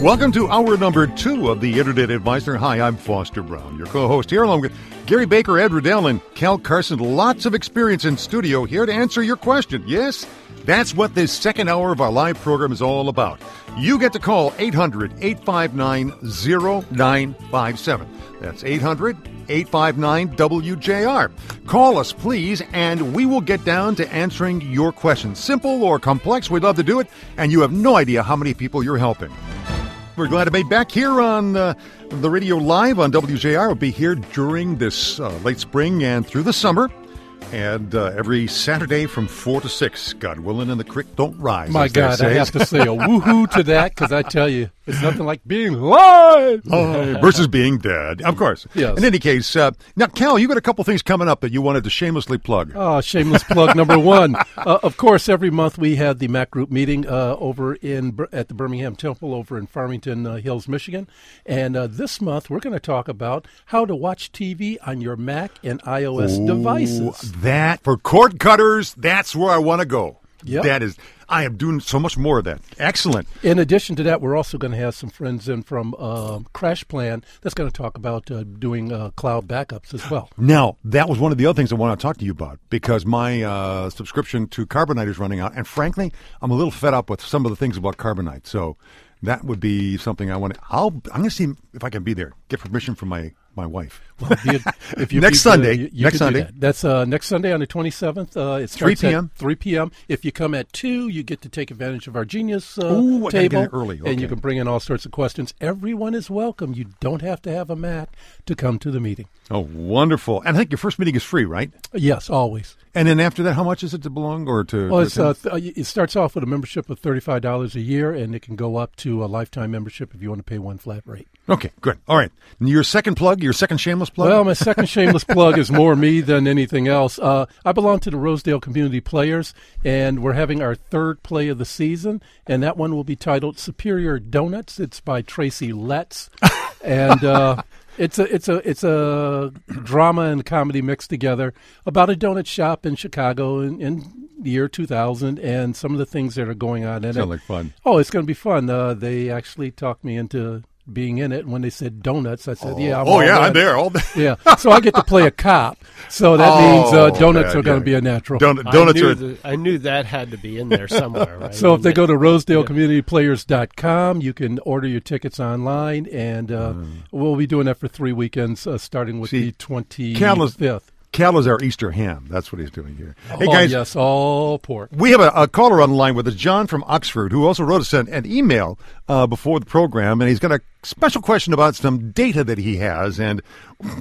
Welcome to hour number two of the Internet Advisor. Hi, I'm Foster Brown, your co-host here along with Gary Baker, Ed Riddell, and Cal Carson. Lots of experience in studio here to answer your question. Yes, that's what this second hour of our live program is all about. You get to call 800 859 0957. That's 800 859 WJR. Call us, please, and we will get down to answering your questions. Simple or complex, we'd love to do it, and you have no idea how many people you're helping. We're glad to be back here on uh, the radio live on WJR. We'll be here during this uh, late spring and through the summer. And uh, every Saturday from 4 to 6, God willing, and the creek don't rise. My God, I have to say a woohoo to that because I tell you, it's nothing like being live. Uh, versus being dead, of course. Yes. In any case, uh, now, Cal, you got a couple things coming up that you wanted to shamelessly plug. Oh, shameless plug number one. Uh, of course, every month we have the Mac Group meeting uh, over in at the Birmingham Temple over in Farmington uh, Hills, Michigan, and uh, this month we're going to talk about how to watch TV on your Mac and iOS devices. That for cord cutters, that's where I want to go. Yep. That is, I am doing so much more of that. Excellent. In addition to that, we're also going to have some friends in from um CrashPlan that's going to talk about uh, doing uh, cloud backups as well. Now, that was one of the other things I want to talk to you about because my uh, subscription to Carbonite is running out, and frankly, I'm a little fed up with some of the things about Carbonite. So that would be something I want. to I'll. I'm going to see if I can be there. Get permission from my my wife. Well, if you Next uh, Sunday. you- you Next Sunday. that. That's uh, next Sunday on the 27th. Uh, it 3 starts at p.m.? 3 p.m. If you come at 2, you get to take advantage of our Genius uh, Ooh, table. early. And you can bring in all sorts of questions. Everyone is welcome. You don't have to have a Mac to come to the meeting. Oh, wonderful! And I think your first meeting is free, right? Yes, always. And then after that, how much is it to belong or to? Well, to it's, uh, th- it starts off with a membership of $35 a year, and it can go up to a lifetime membership if you want to pay one flat rate. okay, good. All right. And your second plug, your second shameless plug. Well, my second shameless plug is more me than anything else. Uh, I belong to the Rosedale Community Players, and we're having our third play of the season, and that one will be titled "Superior Donuts." It's by Tracy Letts, and uh, it's a it's a it's a drama and comedy mixed together about a donut shop in Chicago in, in the year 2000, and some of the things that are going on in it. Sound like fun. Oh, it's going to be fun. Uh, they actually talked me into being in it. And when they said donuts, I said, "Yeah, I'm oh yeah, in." I'm there all day. Yeah, so I get to play a cop. So that means uh, Oh, donuts yeah, are going yeah. to be a natural. Don- I donuts knew are. the- I knew that had to be in there somewhere, right? so if they go to rosedaleCommunityPlayers.com, you can order your tickets online, and uh, we'll be doing that for three weekends, uh, starting with Mm. See, the twenty Cal is- fifth. Cal is our Easter ham. That's what he's doing here. Hey oh guys, yes, all pork. we have a, a caller on the line with us, John from Oxford, who also wrote us an, an email uh, before the program, and he's got a special question about some data that he has and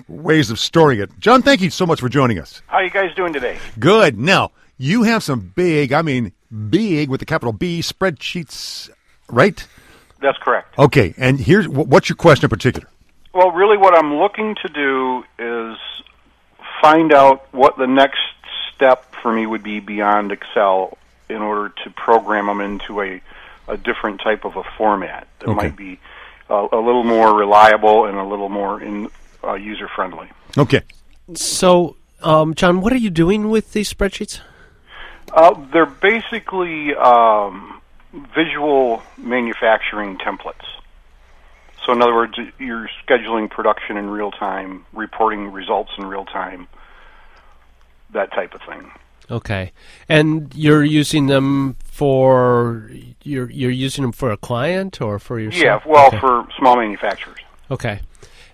ways of storing it. John, thank you so much for joining us. How you guys doing today? Good. Now you have some big, I mean, big with the capital B spreadsheets, right? That's correct. Okay, and here's what's your question in particular? Well, really, what I'm looking to do is find out what the next step for me would be beyond Excel in order to program them into a, a different type of a format that Okay. might be uh, a little more reliable and a little more in, uh, user friendly. Okay. So, um, John, what are you doing with these spreadsheets? Uh, they're basically um, visual manufacturing templates. So, in other words, you're scheduling production in real time, reporting results in real time, that type of thing. Okay, and you're using them for you're you're using them for a client or for yourself? Yeah, well, Okay. for small manufacturers. okay,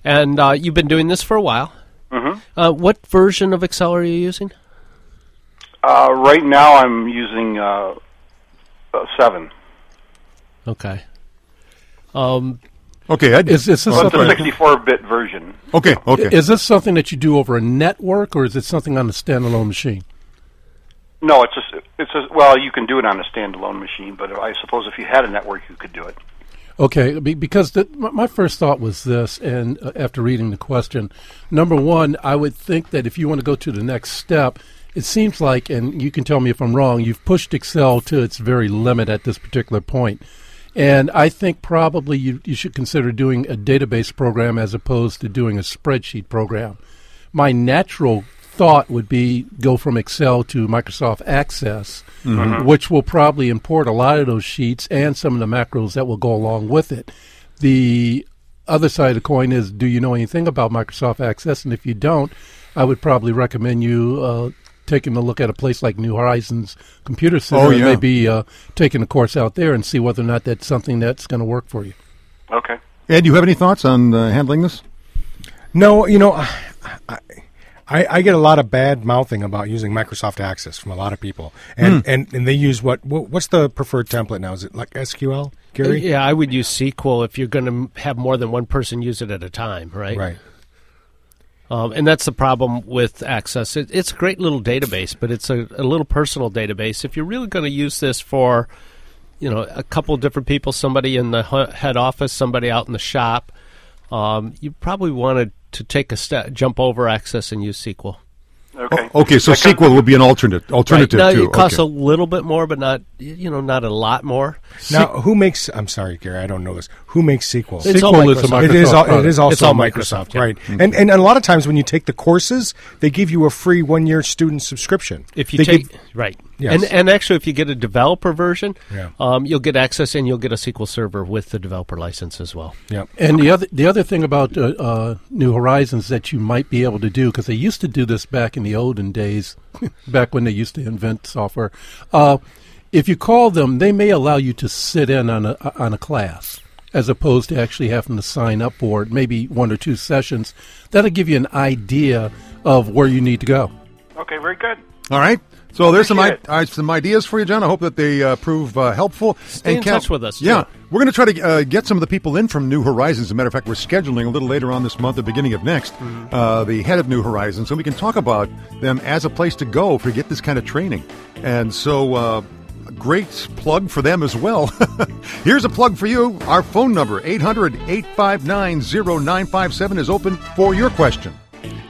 and uh, you've been doing this for a while. hmm Uh, what version of Excel are you using? Uh, right now, I'm using uh, uh, seven. Okay. Um, Okay. Ed. Is, is this Well, it's a something? 64-bit version. okay. Okay. Is this something that you do over a network, or is it something on a standalone machine? No, it's a, it's a, well, you can do it on a standalone machine, but I suppose if you had a network, you could do it. Okay, be- because the, my my first thought was this, and uh, after reading the question, number one, I would think that if you want to go to the next step, it seems like, and you can tell me if I'm wrong, you've pushed Excel to its very limit at this particular point. And I think probably you, you should consider doing a database program as opposed to doing a spreadsheet program. My natural thought would be go from Excel to Microsoft Access, which will probably import a lot of those sheets and some of the macros that will go along with it. The other side of the coin is, do you know anything about Microsoft Access? And if you don't, I would probably recommend you uh, taking a look at a place like New Horizons Computer Center Oh, and yeah. maybe uh, taking a course out there and see whether or not that's something that's going to work for you. Okay. Ed, do you have any thoughts on uh, handling this? No, you know, I, I, I get a lot of bad mouthing about using Microsoft Access from a lot of people, and and, and they use what, what what's the preferred template now? Is it like SQL, Gary? Yeah, I would use SQL if you're going to have more than one person use it at a time, right? Right. Um, and that's the problem with Access. It, it's a great little database, but it's a, a little personal database. If you're really going to use this for, you know, a couple different people, somebody in the head office, somebody out in the shop, um, you probably wanted to take a step, jump over Access and use SQL. Okay. Oh, okay, so That comes- SQL would be an alternate alternative right. Now too. it costs okay. a little bit more, but not you know not a lot more. Now, who makes? I'm sorry, Gary, I don't know this. Who makes SQL? It's all is a Microsoft. Microsoft it is. All, it product. is also It's all Microsoft, Microsoft, yeah. right? And, and and a lot of times when you take the courses, they give you a free one year student subscription. If you They take give- right, Yes. and and actually, if you get a developer version, Yeah. um, you'll get access and you'll get a SQL Server with the developer license as well. Yep. And the other the other thing about uh, uh, New Horizons that you might be able to do because they used to do this back in the olden days, back when they used to invent software. Uh, if you call them, they may allow you to sit in on a on a class as opposed to actually having to sign up for it. Maybe one or two sessions. That'll give you an idea of where you need to go. Okay, very good. All right. So there's some I- uh, some ideas for you, John. I hope that they uh, prove uh, helpful. Stay in touch with us, too. Yeah, we're going to try to uh, get some of the people in from New Horizons. As a matter of fact, we're scheduling a little later on this month, the beginning of next, Mm-hmm. uh, the head of New Horizons, so we can talk about them as a place to go if we get this kind of training. And so. Uh, Great plug for them as well. Here's a plug for you. Our phone number, 800 859 0957, is open for your question.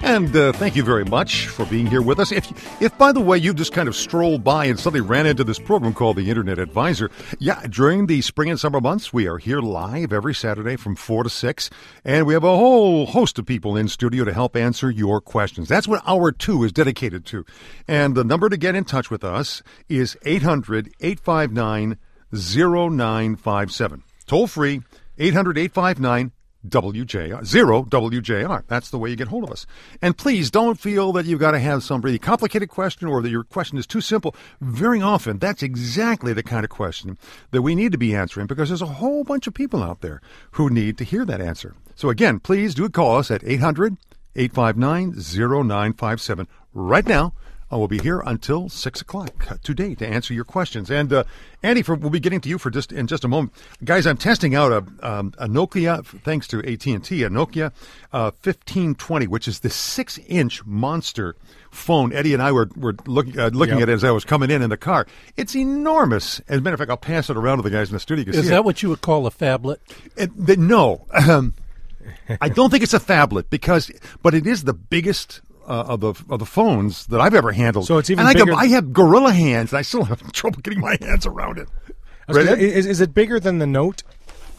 And uh, thank you very much for being here with us. If, if, by the way, you just kind of strolled by and suddenly ran into this program called the Internet Advisor, yeah, during the spring and summer months, we are here live every Saturday from 4 to 6, and we have a whole host of people in studio to help answer your questions. That's what hour two is dedicated to. And the number to get in touch with us is 800 859 0957. Toll free, 800 859 WJR, zero WJR. That's the way you get hold of us. And please don't feel that you've got to have some really complicated question or that your question is too simple. Very often, that's exactly the kind of question that we need to be answering because there's a whole bunch of people out there who need to hear that answer. So again, please do call us at 800 859 0957 right now. I will be here until six o'clock today to answer your questions. And uh, Andy, for, we'll be getting to you for just in just a moment, guys. I'm testing out a, um, a Nokia, thanks to AT and T, a Nokia uh, 1520, which is the six-inch monster phone. Eddie and I were were looking uh, looking Yep. at it as I was coming in in the car. It's enormous. As a matter of fact, I'll pass it around to the guys in the studio. Is that it. what you would call a phablet? It, the, no, I don't think it's a phablet because, but it is the biggest uh, of the of the phones that I've ever handled. So it's even and I, got- bigger- I have gorilla hands, and I still have trouble getting my hands around it. Gonna- Ready? Is, is it bigger than the Note?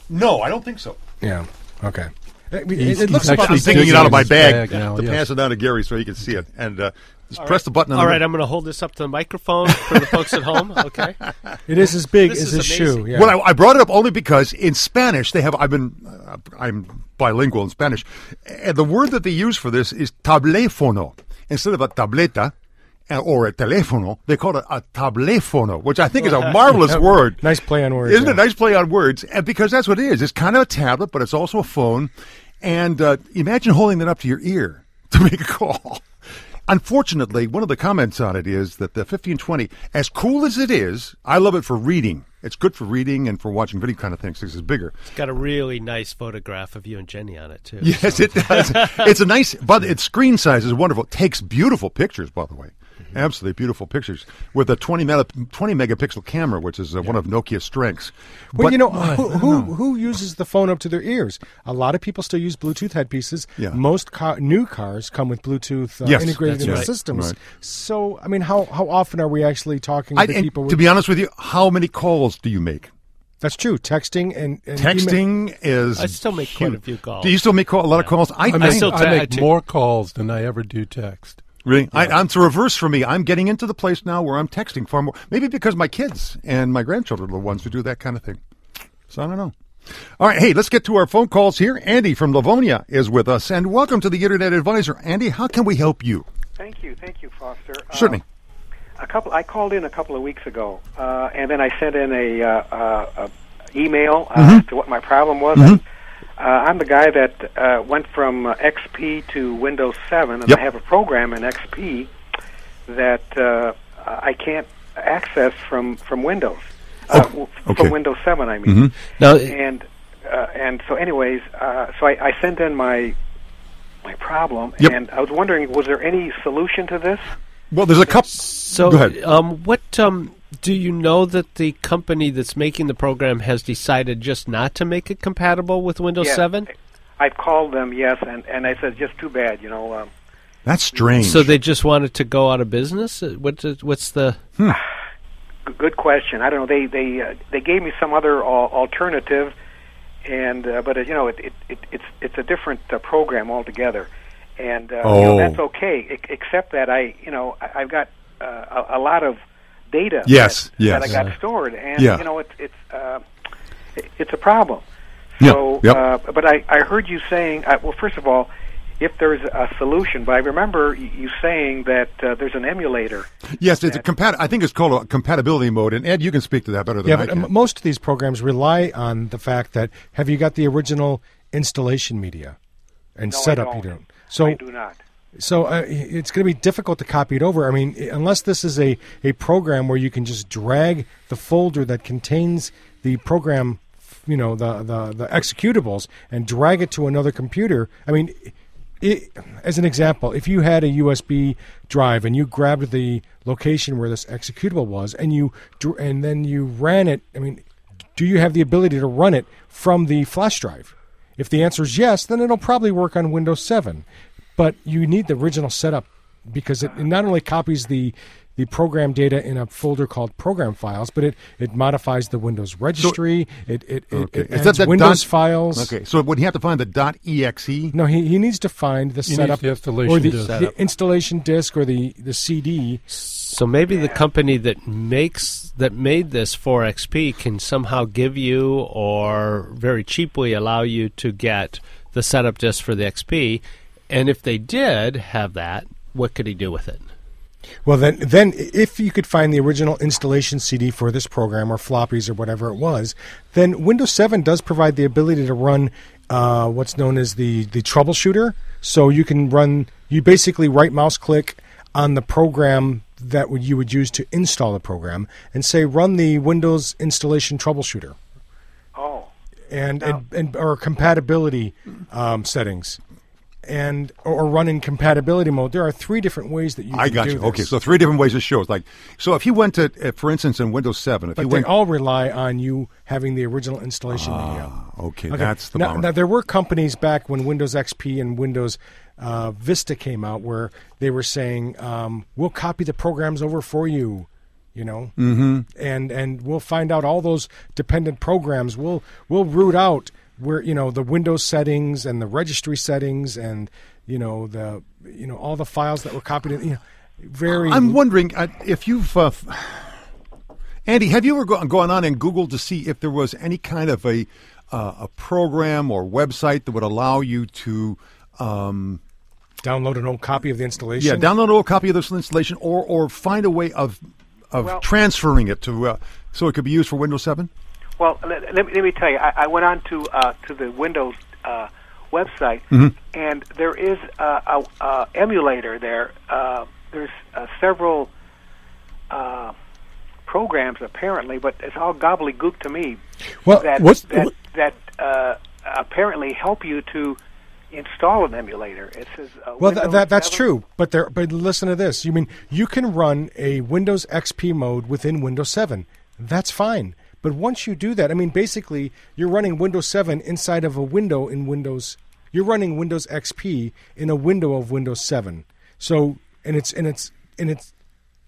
No, I don't think so. Yeah. Okay. It, He's- it looks he's about I'm actually taking it out of my bag, bag now, to yes. pass it down to Gary so he can see it, and uh, just press the button. On All the right, All right, I'm going to hold this up to the microphone for the folks at home. Okay. It is as big This as is his shoe. Yeah. Well, I, I brought it up only because in Spanish they have. I've been. Uh, I'm bilingual in Spanish, and the word that they use for this is tablefono instead of a tableta uh, or a teléfono. They call it a tablefono, which I think is a marvelous word. Nice play on words. Isn't yeah. it? Nice play on words, and because that's what it is. It's kind of a tablet, but it's also a phone. And uh, imagine holding that up to your ear to make a call. Unfortunately, one of the comments on it is that the 1520, as cool as it is, I love it for reading. It's good for reading and for watching video kind of things. This is bigger. It's got a really nice photograph of you and Jenny on it too. Yes, it does. it's a nice, but its screen size is wonderful. It takes beautiful pictures, by the way. Absolutely beautiful pictures with a 20, mega, 20 megapixel camera, which is uh, one of Nokia's strengths. Well, But- you know, who, who who uses the phone up to their ears? A lot of people still use Bluetooth headpieces. Yeah. Most car, new cars come with Bluetooth uh, Yes, integrated that's in the right. systems. Right. So, I mean, how how often are we actually talking I, to and people? to be honest with you, how many calls do you make? that's true. Texting and, and email- Texting is. I still make quite a few calls. Do you still make call, a lot of calls? I, I make, still te- I make te- more calls than I ever do text. Really? I, I'm it's a reverse for me. I'm getting into the place now where I'm texting far more. Maybe because my kids and my grandchildren are the ones who do that kind of thing. So I don't know. All right, hey, let's get to our phone calls here. Andy from Livonia is with us, and welcome to the Internet Advisor. Andy, how can we help you? Thank you, thank you, Foster. Certainly. Uh, a couple. I called in a couple of weeks ago, uh, and then I sent in a, uh, uh, a email uh, Mm-hmm. as to what my problem was. Uh, I'm the guy that uh, went from uh, XP to Windows 7, and Yep. I have a program in XP that uh, I can't access from from Windows. Uh, Oh, w- okay. From Windows 7, I mean. Mm-hmm. Now, And uh, and so, anyways, uh, so I, I sent in my my problem, Yep. and I was wondering, was there any solution to this? Well, there's a couple. so Go ahead. um, what um, do you know that the company that's making the program has decided just not to make it compatible with Windows Yeah. 7? I've called them, yes, and and I said just too bad, you know. Um, That's strange. So they just wanted to go out of business? Uh, What, what's the g- good question. I don't know. They they uh, they gave me some other al- alternative, and uh, but uh, you know it, it, it it's it's a different uh, program altogether, and uh, you Oh. know, that's okay. e- except that I you know I, I've got uh, a, a lot of data. Yes, that, yes. that I got stored, and Yeah. you know it's it's uh, it- it's a problem. Yeah, So, yep. uh, but I, I heard you saying, uh, well, first of all, if there's a solution, but I remember y- you saying that uh, there's an emulator. yes, it's a compat. I think it's called a compatibility mode. And Ed, you can speak to that better than Yeah, I but can. um, most of these programs rely on the fact that have you got the original installation media and No, I setup? don't. You don't. So I do not. So uh, it's going to be difficult to copy it over. I mean, unless this is a, a program where you can just drag the folder that contains the program, you know, the, the, the executables, and drag it to another computer. I mean, it, as an example, if you had a USB drive and you grabbed the location where this executable was, and you and then you ran it, I mean, do you have the ability to run it from the flash drive? If the answer is yes, then it'll probably work on Windows 7. But you need the original setup because it, it not only copies the the program data in a folder called program files, but it, it modifies the Windows registry. it it, it, Okay. it Is adds that that Windows dot- files. okay, so would he have to find the .exe? No, he, he needs to find the He setup the installation or the, disk. the installation disk or the, the CD. So maybe the company that makes that made this for XP can somehow give you or very cheaply allow you to get the setup disk for the XP. And if they did have that, what could he do with it? Well, then, then if you could find the original installation CD for this program or floppies or whatever it was, then Windows 7 does provide the ability to run uh, what's known as the, the troubleshooter. So you can run, you basically right mouse click on the program that would, you would use to install the program and say run the Windows installation troubleshooter Oh, and and, and or compatibility um, settings. And or, run in compatibility mode. There are three different ways that you. I can got do you. This. Okay, so three different ways it shows. Like, so if he went to, uh, for instance, in Windows 7, if But he they went. all rely on you having the original installation media. okay, Okay. that's the now, now, there were companies back when Windows XP and Windows uh, Vista came out where they were saying, um, "We'll copy the programs over for you," you know, mm-hmm. and and we'll find out all those dependent programs. We'll we'll root out where you know the Windows settings and the registry settings and you know the you know all the files that were copied. In, you know, very. I'm wondering uh, if you've. Uh, Andy, have you ever go- gone on and Googled to see if there was any kind of a uh, a program or website that would allow you to um, download an old copy of the installation. yeah download an old copy of this installation or or find a way of of Well- transferring it to uh, so it could be used for Windows 7? Well, let, let, me, let me tell you. I, I went on to uh, to the Windows uh, website, Mm-hmm. and there is uh, a, a emulator there. Uh, there's uh, several uh, programs apparently, but it's all gobbledygook to me. Well, that what's- that, what- that uh, apparently help you to install an emulator. It says uh, Well, th- that that's 7. true, but there. But listen to this. You mean you can run a Windows XP mode within Windows 7? That's fine. But once you do that, I mean, basically, you're running Windows 7 inside of a window in Windows. You're running Windows XP in a window of Windows 7. So, and it's and it's and it's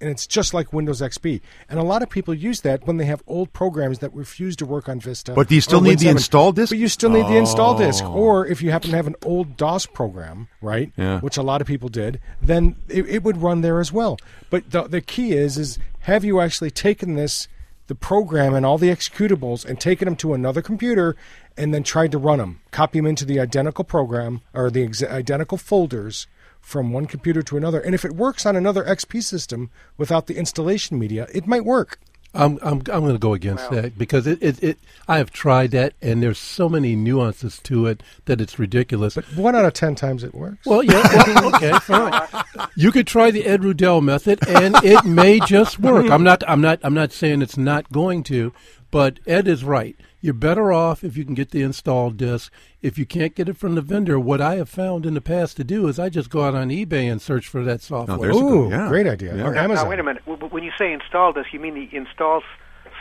and it's just like Windows XP. And a lot of people use that when they have old programs that refuse to work on Vista. But do you still need the 7. install disk? But you still need the install disk. Oh. Or if you happen to have an old DOS program, right? Yeah. Which a lot of people did, then it, it would run there as well. But the, the key is, is have you actually taken this, the program and all the executables, and taken them to another computer and then tried to run them, copy them into the identical program or the ex- identical folders from one computer to another. And if it works on another XP system without the installation media, it might work. I'm I'm I'm going to go against that because it, it, it I have tried that and there's so many nuances to it that it's ridiculous. But one out of ten times it works. well, yeah, well, okay, fine. You could try the Ed Rudell method, and it may just work. I'm not I'm not I'm not saying it's not going to, but Ed is right. You're better off if you can get the installed disk. If you can't get it from the vendor, what I have found in the past to do is I just go out on eBay and search for that software. there's a good- Ooh, yeah. great idea. Yeah. Or Now, Amazon. now, wait a minute. W- w- When you say install disc, you mean the install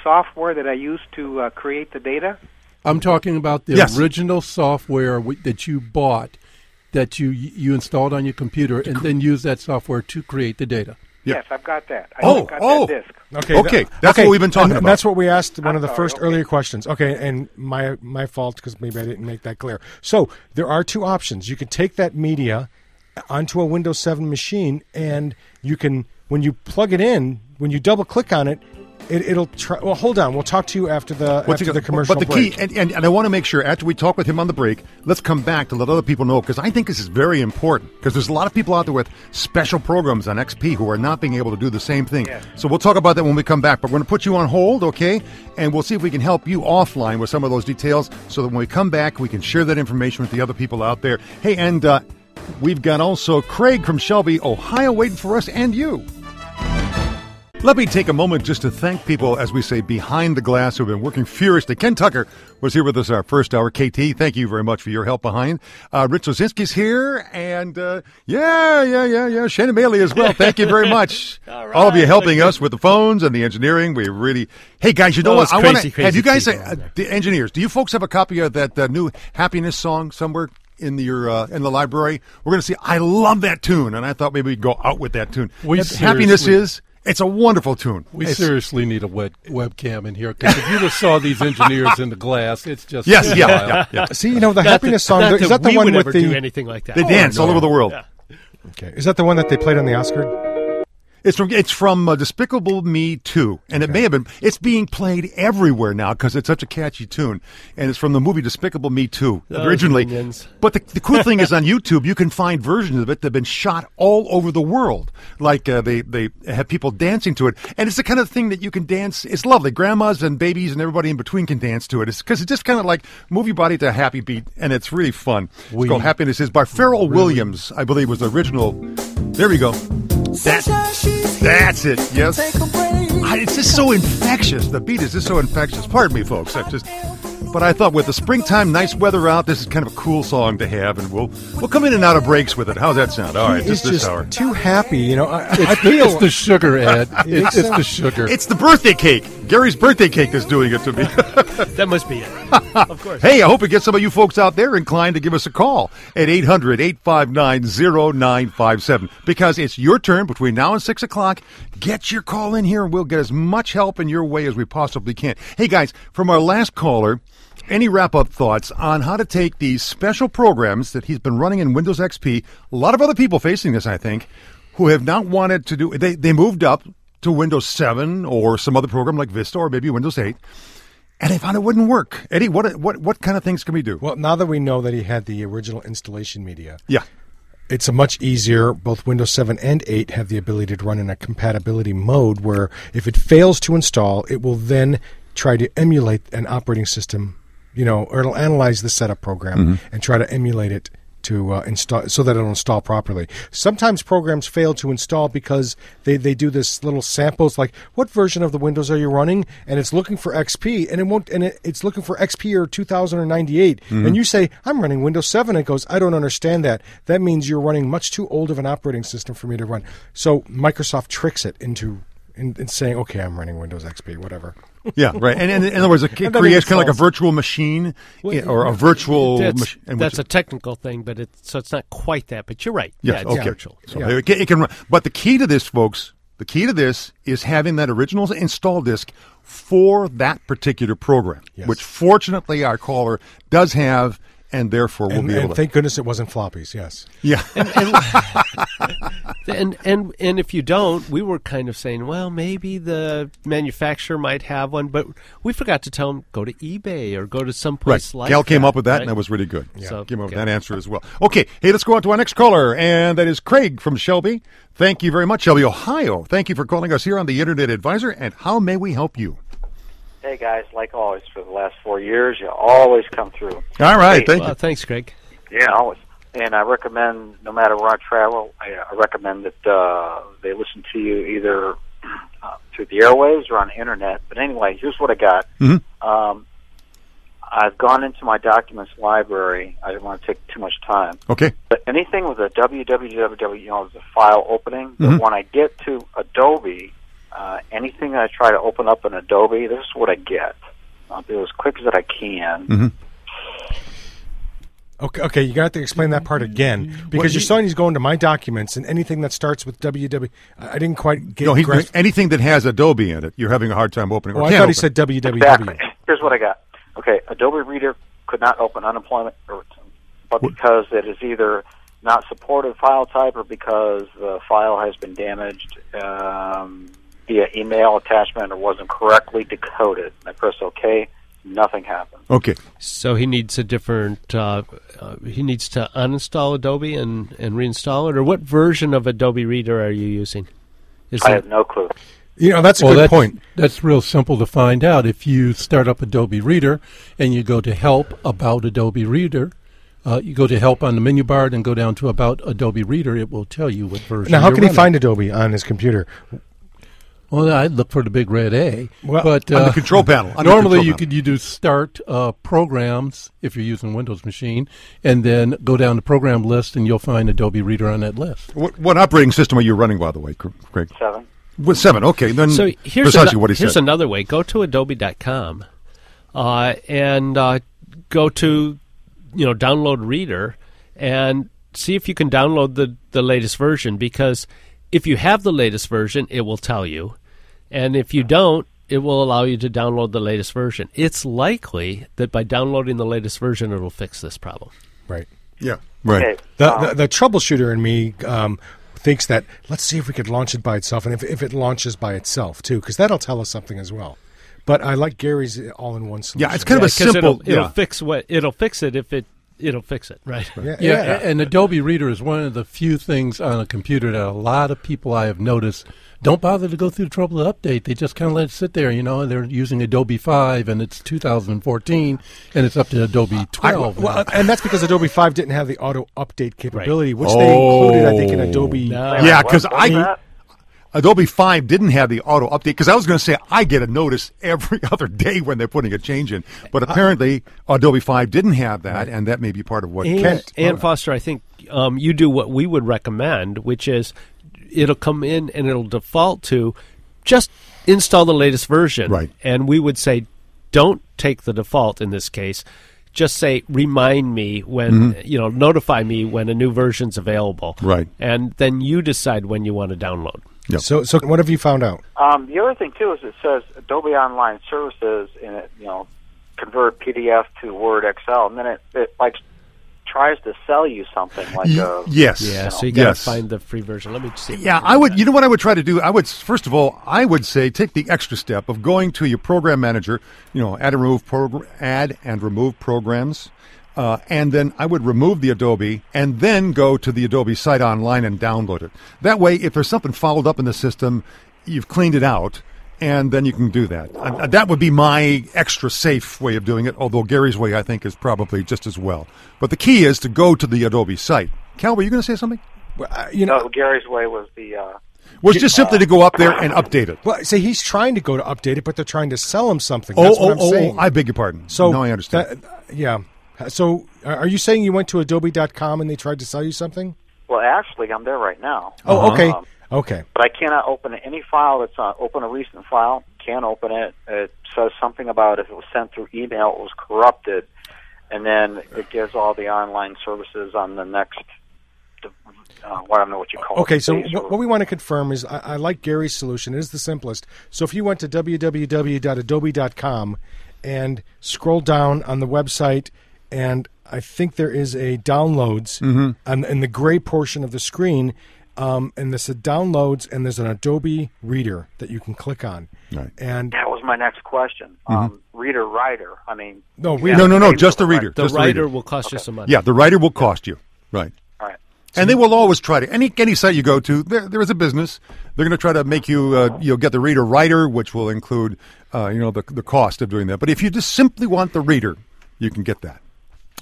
software that I use to uh, create the data? I'm talking about the Yes. original software w- that you bought, that you you installed on your computer, and then use that software to create the data. Yeah. Yes, I've got that. I Oh, got oh. that disc. Okay, Okay, tha- that's what we've been talking and about. That's what we asked one I'm of the sorry, first okay. earlier questions. Okay, and my my fault because maybe I didn't make that clear. So there are two options. You can take that media onto a Windows 7 machine, and you can when you plug it in, when you double click on it, it it'll try. Well, hold on. We'll talk to you after the What's after the go- commercial But the break. key, and, and, and I want to make sure after we talk with him on the break, let's come back to let other people know because I think this is very important because there's a lot of people out there with special programs on XP who are not being able to do the same thing. Yes. So we'll talk about that when we come back. But we're going to put you on hold, okay? And we'll see if we can help you offline with some of those details so that when we come back, we can share that information with the other people out there. Hey, and uh, we've got also Craig from Shelby, Ohio, waiting for us and you. Let me take a moment just to thank people, as we say, behind the glass who've been working furiously. Ken Tucker was here with us our first hour. KT, thank you very much for your help behind. Uh, Rich Osinski's here, and uh, yeah, yeah, yeah, yeah. Shannon Bailey as well. Thank you very much. All, of you helping us with the phones and the engineering. We really. Hey guys, you know Those what? I want crazy, to have you guys, uh, the engineers. Do you folks have a copy of that uh, new happiness song somewhere? In your uh, in the library, we're going to see. I love that tune, and I thought maybe we'd go out with that tune. We happiness is it's a wonderful tune. We It's- seriously need a web, webcam in here because if you just saw these engineers in the glass, it's just Yes, yeah, yeah, yeah. See, you know the Not happiness that, song. is that the we one would with ever the? do anything like that? They oh, dance all over the world. Okay, is that the one that they played on the Oscar? It's from it's from uh, Despicable Me 2, and it may have been. It's being played everywhere now because it's such a catchy tune, and it's from the movie Despicable Me 2 Those originally. But the, the cool thing is on YouTube, you can find versions of it that have been shot all over the world. Like uh, they they have people dancing to it, and it's the kind of thing that you can dance. It's lovely. Grandmas and babies and everybody in between can dance to it. It's because it's just kind of like move your body to a happy beat, and it's really fun. It's called Happiness Is by Pharrell Williams, I believe was the original. There we go. That, that's it. Yes. I, it's just so infectious. The beat is just so infectious. Pardon me, folks. I just. But I thought with the springtime, nice weather out, this is kind of a cool song to have, and we'll we'll come in and out of breaks with it. How's that sound? All right, He's just this just hour. too happy. You know, I, I It's, the, feel it's the sugar, Ed. It's, it's the sugar. It's the birthday cake. Gary's birthday cake is doing it to me. That must be it. of course. Hey, I hope we get some of you folks out there inclined to give us a call at 800 859 0957 because it's your turn between now and 6 o'clock. Get your call in here and we'll get as much help in your way as we possibly can. Hey, guys, from our last caller, any wrap up thoughts on how to take these special programs that he's been running in Windows XP? A lot of other people facing this, I think, who have not wanted to do, they, they moved up to Windows 7 or some other program like Vista or maybe Windows 8 and they found it wouldn't work. Eddie, what what what kind of things can we do? well now that we know that he had the original installation media. yeah, it's a much easier both windows 7 and 8 have the ability to run in a compatibility mode where if it fails to install it will then try to emulate an operating system you know or it'll analyze the setup program and try to emulate it to uh, install so that it'll install properly. Sometimes programs fail to install because they, they do this little samples like what version of the windows are you running? And it's looking for xp and it won't and it, it's looking for xp or 2098 and you say i'm running windows 7 it goes i don't understand that. That means you're running much too old of an operating system for me to run. So microsoft tricks it into in, in saying okay i'm running windows xp whatever yeah, right. And, and in other words, it creates kind of like a virtual machine yeah, or a virtual That's, machine. in that's a technical thing, but it's so it's not quite that. But you're right. Yes, yeah, it's okay. virtual. So Yeah. it, can, it can run. But the key to this, folks, the key to this is having that original install disk for that particular program, Yes. which fortunately our caller does have, and therefore we'll and, be able and to. thank goodness it wasn't floppies yes yeah. and and and if you don't, we were kind of saying, well, maybe the manufacturer might have one, but we forgot to tell them go to eBay or go to Right. someplace like Cal came that, up with that, right? and that was really good. So, Came up with that answer as well. Okay, hey, let's go on to our next caller, and that is Craig from Shelby. Thank you very much, Shelby, Ohio. Thank you for calling us here on the Internet Advisor, and how may we help you? Hey guys, like always for the last four years, you always come through. All right, Hey, thank Well, you. thanks, Greg. Yeah, always. And I recommend, no matter where I travel, I, I recommend that uh, they listen to you either uh, through the airwaves or on the internet. But anyway, here's what I got. Mhm. Um, I've gone into my documents library. I don't want to take too much time. Okay, But anything with a www, you know, the file opening, Mhm. but when I get to Adobe, uh, anything I try to open up in Adobe, this is what I get. I'll do as quick as that I can. Mhm. Okay, okay, you got to explain that part again because Well, you're he- saying he's going to my documents and anything that starts with www. I I didn't quite get. no, he, grasp- anything that has Adobe in it, you're having a hard time opening. or oh, I can't thought he said www. Exactly. Here's what I got. Okay, Adobe Reader could not open unemployment, or, but What- because it is either not supported file type or because the file has been damaged um, via email attachment or wasn't correctly decoded. I press OK. Nothing happened. Okay, So he needs a different. Uh, uh, he needs to uninstall Adobe and and reinstall it. Or what version of Adobe Reader are you using? Is I it- have no clue. You know, that's a well, good that's, point. That's real simple to find out. If you start up Adobe Reader and you go to Help About Adobe Reader, uh, you go to Help on the menu bar and go down to About Adobe Reader. It will tell you what version. Now, how you're can he find Adobe on his computer? Well, I'd look for the big red A. Well, but on uh, the control panel. on normally, control you panel. could you do Start uh, Programs if you're using Windows machine, and then go down the program list, and you'll find Adobe Reader on that list. What, what operating system are you running, by the way, Craig? Seven. With seven. Okay, then So here's precisely ano- what he here's said. another way. Go to adobe.com uh, and uh, go to you know download Reader and see if you can download the the latest version because if you have the latest version, it will tell you, and if you don't. It will allow you to download the latest version. It's likely that by downloading the latest version, it'll fix this problem. Right. yeah, right. Okay. The, um, the the troubleshooter in me um, thinks that let's see if we could launch it by itself, and if if it launches by itself too, because that'll tell us something as well. But I like Gary's all-in-one solution. Yeah, it's kind of a simple. It'll, it'll yeah. fix what it'll fix it if it it'll fix it right. yeah, Yeah, a- and Adobe Reader is one of the few things on a computer that a lot of people I have noticed don't bother to go through the trouble to update. They just kind of let it sit there, you know, and they're using Adobe 5 and it's 2014 and it's up to Adobe 12. well, now. Uh, and that's because Adobe Five didn't have the auto update capability, which Oh. they included, I think, in Adobe. Oh. No. Yeah, 'cause I- that? Adobe 5 didn't have the auto update because I was going to say I get a notice every other day when they're putting a change in. But apparently, Adobe 5 didn't have that, and that may be part of what And, Kent. and Foster, I think um, you do what we would recommend, which is it'll come in and it'll default to just install the latest version. Right. And we would say, don't take the default in this case. Just say, remind me when, you know, notify me when a new version's available. Right. And then you decide when you want to download. Yep. So, so what have you found out? Um, the other thing too is it says Adobe Online Services, and it you know convert PDF to Word Excel, and then it, it like tries to sell you something like Y- a yes. Yeah, so you got to yes. find the free version. Let me see. Yeah, I would. that. You know what I would try to do? I would first of all, I would say take the extra step of going to your program manager. You know, add and remove program, add and remove programs, uh, and then I would remove the Adobe and then go to the Adobe site online and download it. That way, if there's something fouled up in the system, you've cleaned it out. And then you can do that. Uh, that would be my extra safe way of doing it. Although Gary's way, I think, is probably just as well. But the key is to go to the Adobe site. Cal, were you going to say something? Well, uh, you know, no Gary's way was the uh, Was just simply to go up there and update it. well, say he's trying to go to update it, but they're trying to sell him something. Oh, That's oh, what I'm oh, saying. I beg your pardon. So no, I understand. that- yeah. So uh, are you saying you went to Adobe.com and they tried to sell you something? well, actually, I'm there right now. Oh, okay. Um, Okay. but I cannot open any file that's on. Open a recent file. Can't open it. It says something about if it was sent through email, it was corrupted, and then it gives all the online services on the next. Uh, well, I don't know what you call it. Okay, so what, what we want to confirm is I, I like Gary's solution. It is the simplest. So if you went to www.adobe.com and scroll down on the website, and I think there is a downloads Mm-hmm. on, in the gray portion of the screen, um, and this is downloads, and there's an Adobe Reader that you can click on. Right. And That was my next question. Um, reader, writer. I mean, no, you reader. No, no, no, just the reader. The just writer the reader. will cost you some money. Yeah, the writer will cost you. Right. all right. And they will always try to any any site you go to. There, there is a business. They're going to try to make you uh, you know get the reader writer, which will include uh, you know the the cost of doing that. But if you just simply want the reader, you can get that.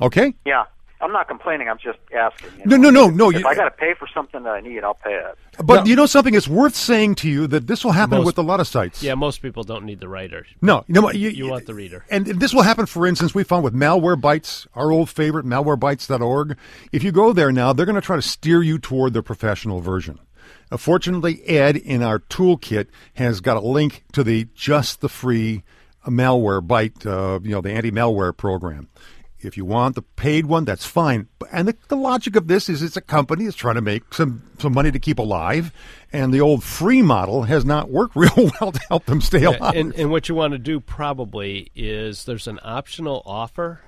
Okay. Yeah. I'm not complaining. I'm just asking. you No, know. no, no, no, If you- I got to pay for something that I need, I'll pay it. But you know something? It's worth saying to you that this will happen Most- with a lot of sites. Yeah, most people don't need the writer. No, you know? You, You want the reader. And this will happen, for instance, we found with Malwarebytes, our old favorite, malwarebytes.org. If you go there now, they're going to try to steer you toward the professional version. Uh, fortunately, Ed in our toolkit has got a link to the just the free uh, Malwarebyte, uh, you know, the anti-malware program. If you want the paid one, that's fine. And the, the logic of this is it's a company that's trying to make some, some money to keep alive. And the old free model has not worked real well to help them stay Yeah, alive. and, and what you want to do probably is there's an optional offer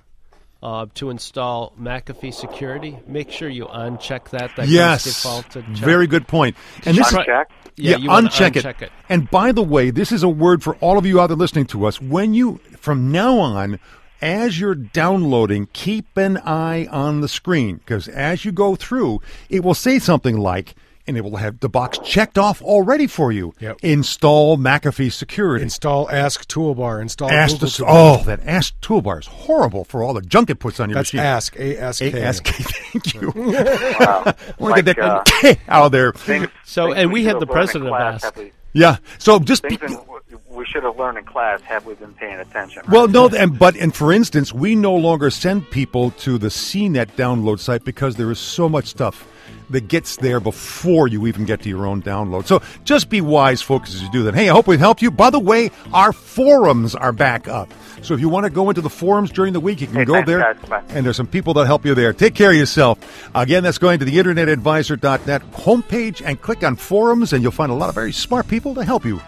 uh, to install McAfee security. Make sure you uncheck that. That yes, defaulted check. very good point. And this Uncheck? Yeah, you wanna uncheck, uncheck it. it. And by the way, this is a word for all of you out there listening to us. When you, from now on, as you're downloading, keep an eye on the screen because as you go through, it will say something like, and it will have the box checked off already for you. Yep. Install McAfee security. install Ask Toolbar. Install Ask Google the, Toolbar. oh, that Ask toolbar is horrible for all the junk it puts on your That's machine. Ask A S K. Thank you. Wow. Want to get Like, uh, that K out of there. things, So, things and we should had the learned in president class, ask. Yeah. So just be, we should have learned in class. Have we been paying attention? right? Well, no, and but and for instance, we no longer send people to the CNET download site because there is so much stuff that gets there before you even get to your own download. So just be wise, folks, as you do that. Hey, I hope we've helped you. By the way, our forums are back up. So if you want to go into the forums during the week, you can Hey, go there. guys. And there's some people that help you there. Take care of yourself. Again, that's going to the internetadvisor.net homepage and click on forums, and you'll find a lot of very smart people to help you.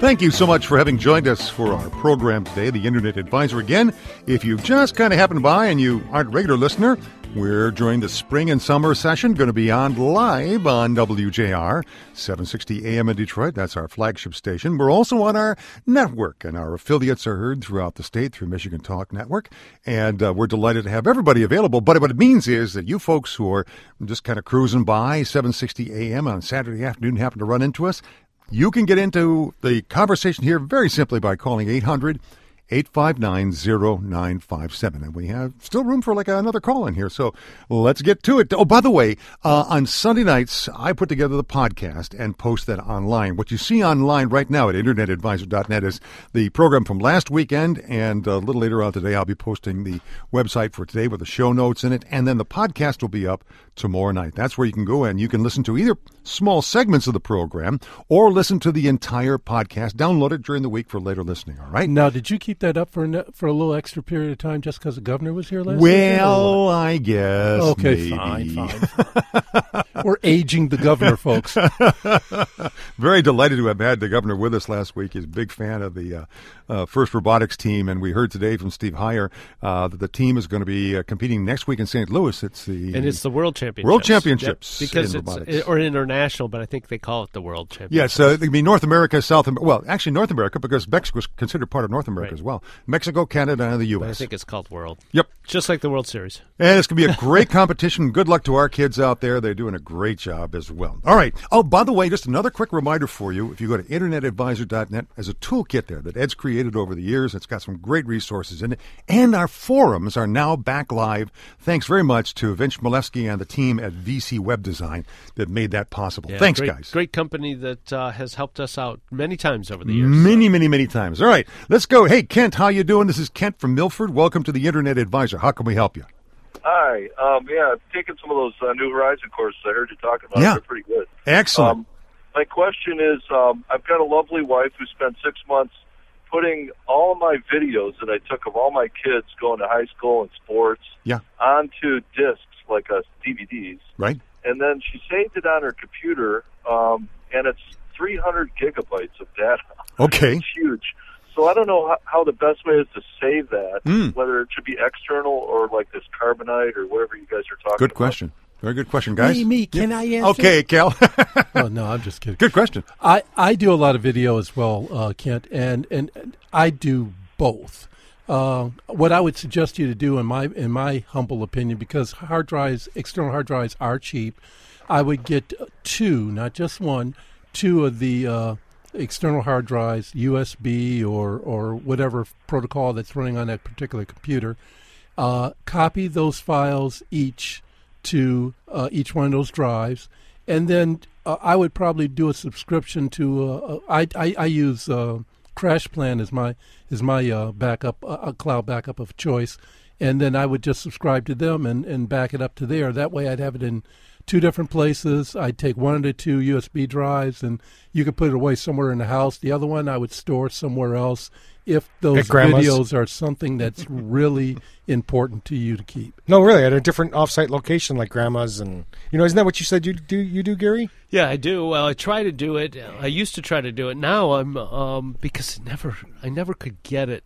Thank you so much for having joined us for our program today, the Internet Advisor. Again, if you just kind of happened by and you aren't a regular listener, we're during the spring and summer session going to be on live on WJR 760 AM in Detroit. That's our flagship station. We're also on our network, and our affiliates are heard throughout the state through Michigan Talk Network. And uh, we're delighted to have everybody available. But what it means is that you folks who are just kind of cruising by 760 AM on Saturday afternoon happen to run into us. You can get into the conversation here very simply by calling 800 859 0957. And we have still room for like another call in here. So let's get to it. Oh, by the way, uh, on Sunday nights, I put together the podcast and post that online. What you see online right now at internetadvisor.net is the program from last weekend. And a little later on today, I'll be posting the website for today with the show notes in it. And then the podcast will be up tomorrow night. That's where you can go and you can listen to either small segments of the program or listen to the entire podcast. Download it during the week for later listening. All right. Now, did you keep that up for a, for a little extra period of time just because the governor was here last weekend, Well, I guess. okay, maybe. fine, fine. We're aging the governor, folks. Very delighted to have had the governor with us last week. He's a big fan of the uh, uh, First Robotics team, and we heard today from Steve Hyer uh, that the team is going to be uh, competing next week in St. Louis. It's the And it's the World Championships. World Championships Yep, because in it's robotics. or international, but I think they call it the World Championships. Yes, uh, it'd be North America, South America. Well, actually, North America because Mexico is considered part of North America Right. as well. Mexico, Canada, and the But I think it's called World. Yep. Just like the World Series. And it's going to be a great competition. Good luck to our kids out there. They're doing a great job as well. All right. Oh, by the way, just another quick reminder for you. If you go to internetadvisor.net, there's a toolkit there that Ed's created over the years. It's got some great resources in it. And our forums are now back live. Thanks very much to Vince Molesky and the team at VC Web Design that made that possible. Yeah, Thanks, great, guys. Great company that uh, has helped us out many times over the years. Many, many, many times. All right, let's go. Hey, Kent, how you doing? This is Kent from Milford. Welcome to the Internet Advisor. How can we help you? Hi. Um, yeah, I've taken some of those uh, New Horizon courses I heard you talking about. Yeah. They're pretty good. Excellent. Um, my question is, um, I've got a lovely wife who spent six months putting all my videos that I took of all my kids going to high school and sports yeah, onto discs, like uh, DVDs, right. And then she saved it on her computer, um, and it's 300 gigabytes of data. Okay. It's huge. So I don't know how, how the best way is to save that, Mm. whether it should be external or like this carbonite or whatever you guys are talking Good about. question. Very good question, guys. Me, me. Can I answer? Okay, Cal. Oh no, I'm just kidding. good question. I, I do a lot of video as well, uh, Kent, and, and and I do both. Uh, what I would suggest you to do, in my in my humble opinion, because hard drives, external hard drives are cheap, I would get two, not just one, two of the uh, external hard drives, USB or or whatever protocol that's running on that particular computer. Uh, copy those files each to uh, each one of those drives, and then uh, I would probably do a subscription to. Uh, I, I I use CrashPlan as my is my uh, backup, uh, a cloud backup of choice, and then I would just subscribe to them and and back it up to there. That way, I'd have it in two different places. I'd take one of the two USB drives, and you could put it away somewhere in the house. The other one I would store somewhere else if those videos are something that's really important to you to keep. No, really, at a different offsite location like grandma's, and you know, isn't that what you said you do? You do, Gary? Yeah, I do. Well, I try to do it. I used to try to do it. Now I'm um, because never I never could get it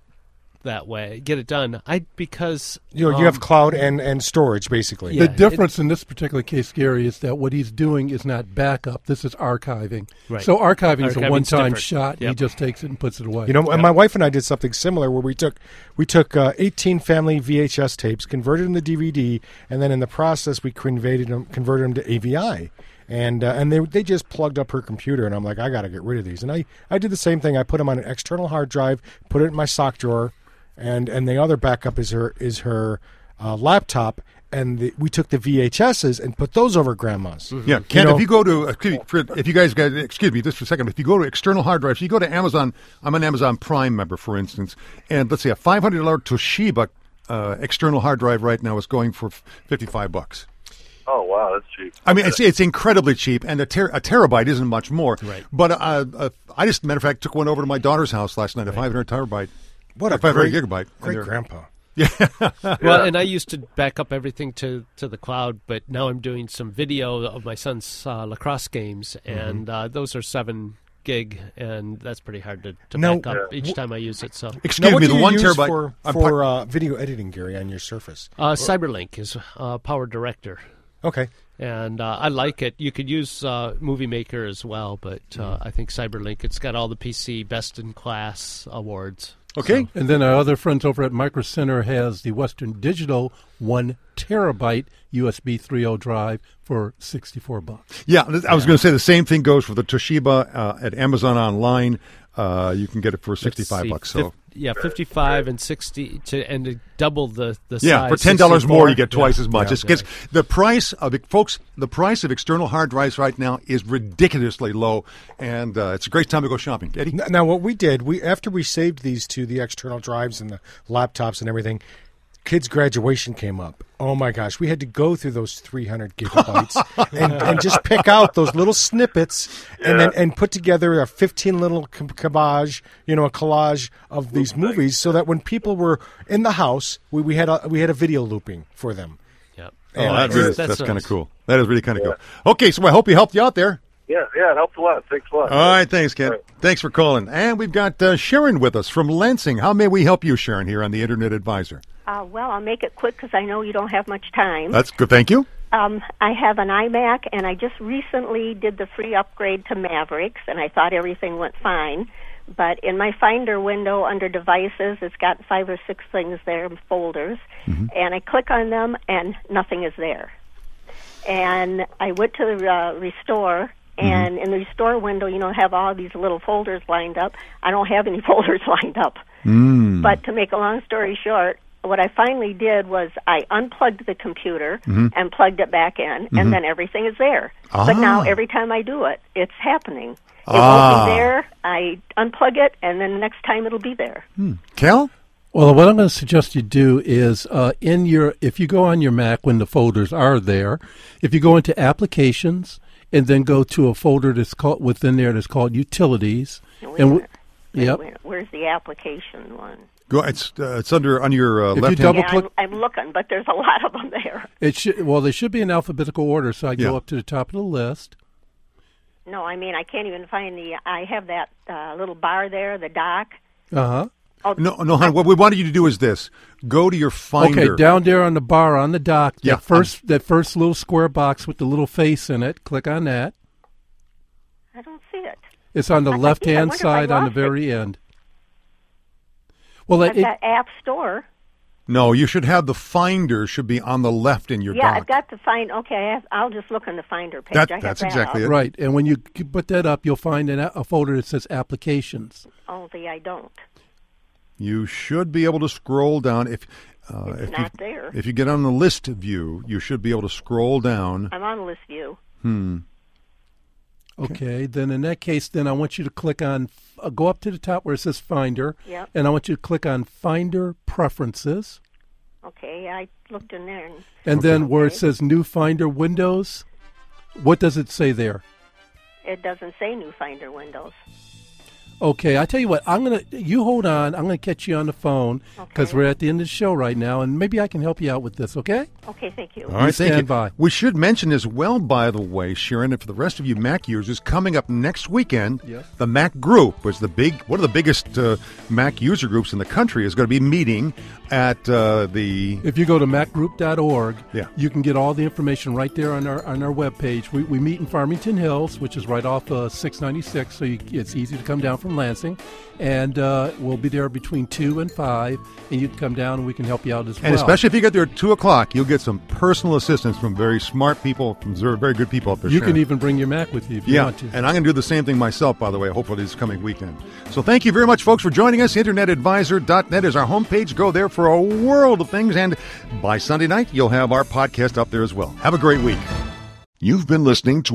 that way, get it done. I because You know, um, you have cloud and and storage basically. Yeah, the difference in this particular case, Gary, is that what he's doing is not backup. This is archiving. Right. So archiving is a one-time different. shot. He just takes it and puts it away. You know, and my wife and I did something similar where we took we took uh, 18 family VHS tapes, converted them to DVD, and then in the process we converted them converted them to AVI. And uh, and they they just plugged up her computer, and I'm like, I got to get rid of these. And I, I did the same thing. I put them on an external hard drive, put it in my sock drawer, and and the other backup is her is her uh, laptop. And the, we took the VHSs and put those over grandma's. Yeah, Ken. know- if you go to excuse me, for, if you guys guys excuse me just for a second, if you go to external hard drives, you go to Amazon. I'm an Amazon Prime member, for instance, and let's say a five hundred dollar Toshiba uh, external hard drive right now is going for fifty five bucks. Oh wow, that's cheap. I mean, it's it's incredibly cheap, and a, ter- a terabyte isn't much more. Right. But uh, uh, I just, matter of fact, took one over to my daughter's house last night, a 500 terabyte. What a 500 great, gigabyte. And great they're- grandpa. Well, and I used to back up everything to, to the cloud, but now I'm doing some video of my son's uh, lacrosse games, Mm-hmm. and uh, those are seven gig, and that's pretty hard to, to Now, back up each time I use it. So, Excuse now, me, the one terabyte for, for uh, video editing, Gary, on your Surface. uh, CyberLink is uh, PowerDirector. Okay. and uh, I like it. You could use uh, Movie Maker as well, but uh, Mm-hmm. I think CyberLink it's got all the PC Best in Class awards. Okay. And then our other friends over at Micro Center has the Western Digital one terabyte USB 3.0 drive for 64 bucks. Yeah, I was going to say the same thing goes for the Toshiba uh, at Amazon online. Uh, you can get it for 65 bucks. So fif- yeah, fifty-five and sixty to and to double the the yeah, size, for ten dollars more, you get twice Yeah. as much. Yeah. It's because the price of folks. The price of external hard drives right now is ridiculously low, and uh, it's a great time to go shopping. Eddie, Now, what we did, we after we saved these to the external drives and the laptops and everything, kids' graduation came up. Oh my gosh, we had to go through those 300 gigabytes and, and just pick out those little snippets and then and put together a 15 little c- collage, you know, a collage of these movies, so that when people were in the house, we, we had a, we had a video looping for them. Yeah. oh, Yeah, that really, that's- that's, that's kind of cool. That is really kind of cool. Okay, so I hope we helped you out there. Yeah, yeah, it helped a lot. Thanks a lot. All right, thanks, Ken. All right. Thanks for calling. And we've got uh, Sharon with us from Lansing. How may we help you, Sharon, here on the Internet Advisor? Uh, well, I'll make it quick because I know you don't have much time. That's good. Thank you. Um, I have an iMac, and I just recently did the free upgrade to Mavericks, and I thought everything went fine. But in my Finder window under Devices, it's got five or six things there, folders, and I click on them, and nothing is there. And I went to the uh, Restore, and in the Restore window, you know, have all these little folders lined up. I don't have any folders lined up. But to make a long story short, what I finally did was I unplugged the computer and plugged it back in, and then everything is there. But now Ah. every time I do it, it's happening. It Ah. won't be there. I unplug it, and then the next time it'll be there. Cal? Well, what I'm going to suggest you do is uh, in your if you go on your Mac when the folders are there, if you go into Applications and then go to a folder that's called within there that's called Utilities, Wait a and w- minute. Wait yep. Where's the application one? Go. It's uh, it's under on your uh, If you left double- hand. Yeah, click- I'm, I'm looking, but there's a lot of them there. it should well they should be in alphabetical order. So I Yeah. go up to the top of the list. No, I mean I can't even find the. I have that uh, little bar there, the dock. Uh huh. Oh, No, no, hon. What we wanted you to do is this: go to your Finder. Okay, down there on the bar on the dock, Yeah, that first that first little square box with the little face in it. Click on that. I don't see it. It's on the I- I left hand wonder if I side on the lost it. very end. Well, I've it, got App Store. No, you should have the Finder should be on the left in your yeah, dock. I've got the find. Okay, I have, I'll just look on the Finder page. That- that's that exactly up. it. right, and when you put that up, you'll find an, a a folder that says applications. Only I don't. You should be able to scroll down if uh, It's if not you, there. If you get on the list view, you should be able to scroll down. I'm on list view. Hmm. Okay, then in that case, then I want you to click on, uh, go up to the top where it says Finder, Yep. and I want you to click on Finder Preferences, Okay, I looked in there. And, and then where it says New Finder Windows, what does it say there? it doesn't say new Finder windows. Okay, I tell you what, I'm gonna you hold on. I'm gonna catch you on the phone because Okay. we're at the end of the show right now, and maybe I can help you out with this. Okay? Okay, thank you. All right, thank stand you. by. We should mention as well, by the way, Sharon, and for the rest of you Mac users, coming up next weekend, Yes. the Mac Group was the big, one of the biggest uh, Mac user groups in the country, is going to be meeting at uh, the. If you go to macgroup.org, Yeah. you can get all the information right there on our on our webpage. We, we meet in Farmington Hills, which is right off uh, 696, so you, it's easy to come down from Lansing. And uh, we'll be there between 2 and 5, and you can come down and we can help you out as And well. And especially if you get there at 2 o'clock, you'll get some personal assistance from very smart people, from very very good people up there. you Sharon. can even bring your Mac with you if you Yeah, want to. and I'm going to do the same thing myself, by the way, hopefully this coming weekend. So thank you very much, folks, for joining us. InternetAdvisor.net is our homepage. Go there for a world of things, and by Sunday night, you'll have our podcast up there as well. Have a great week. You've been listening to a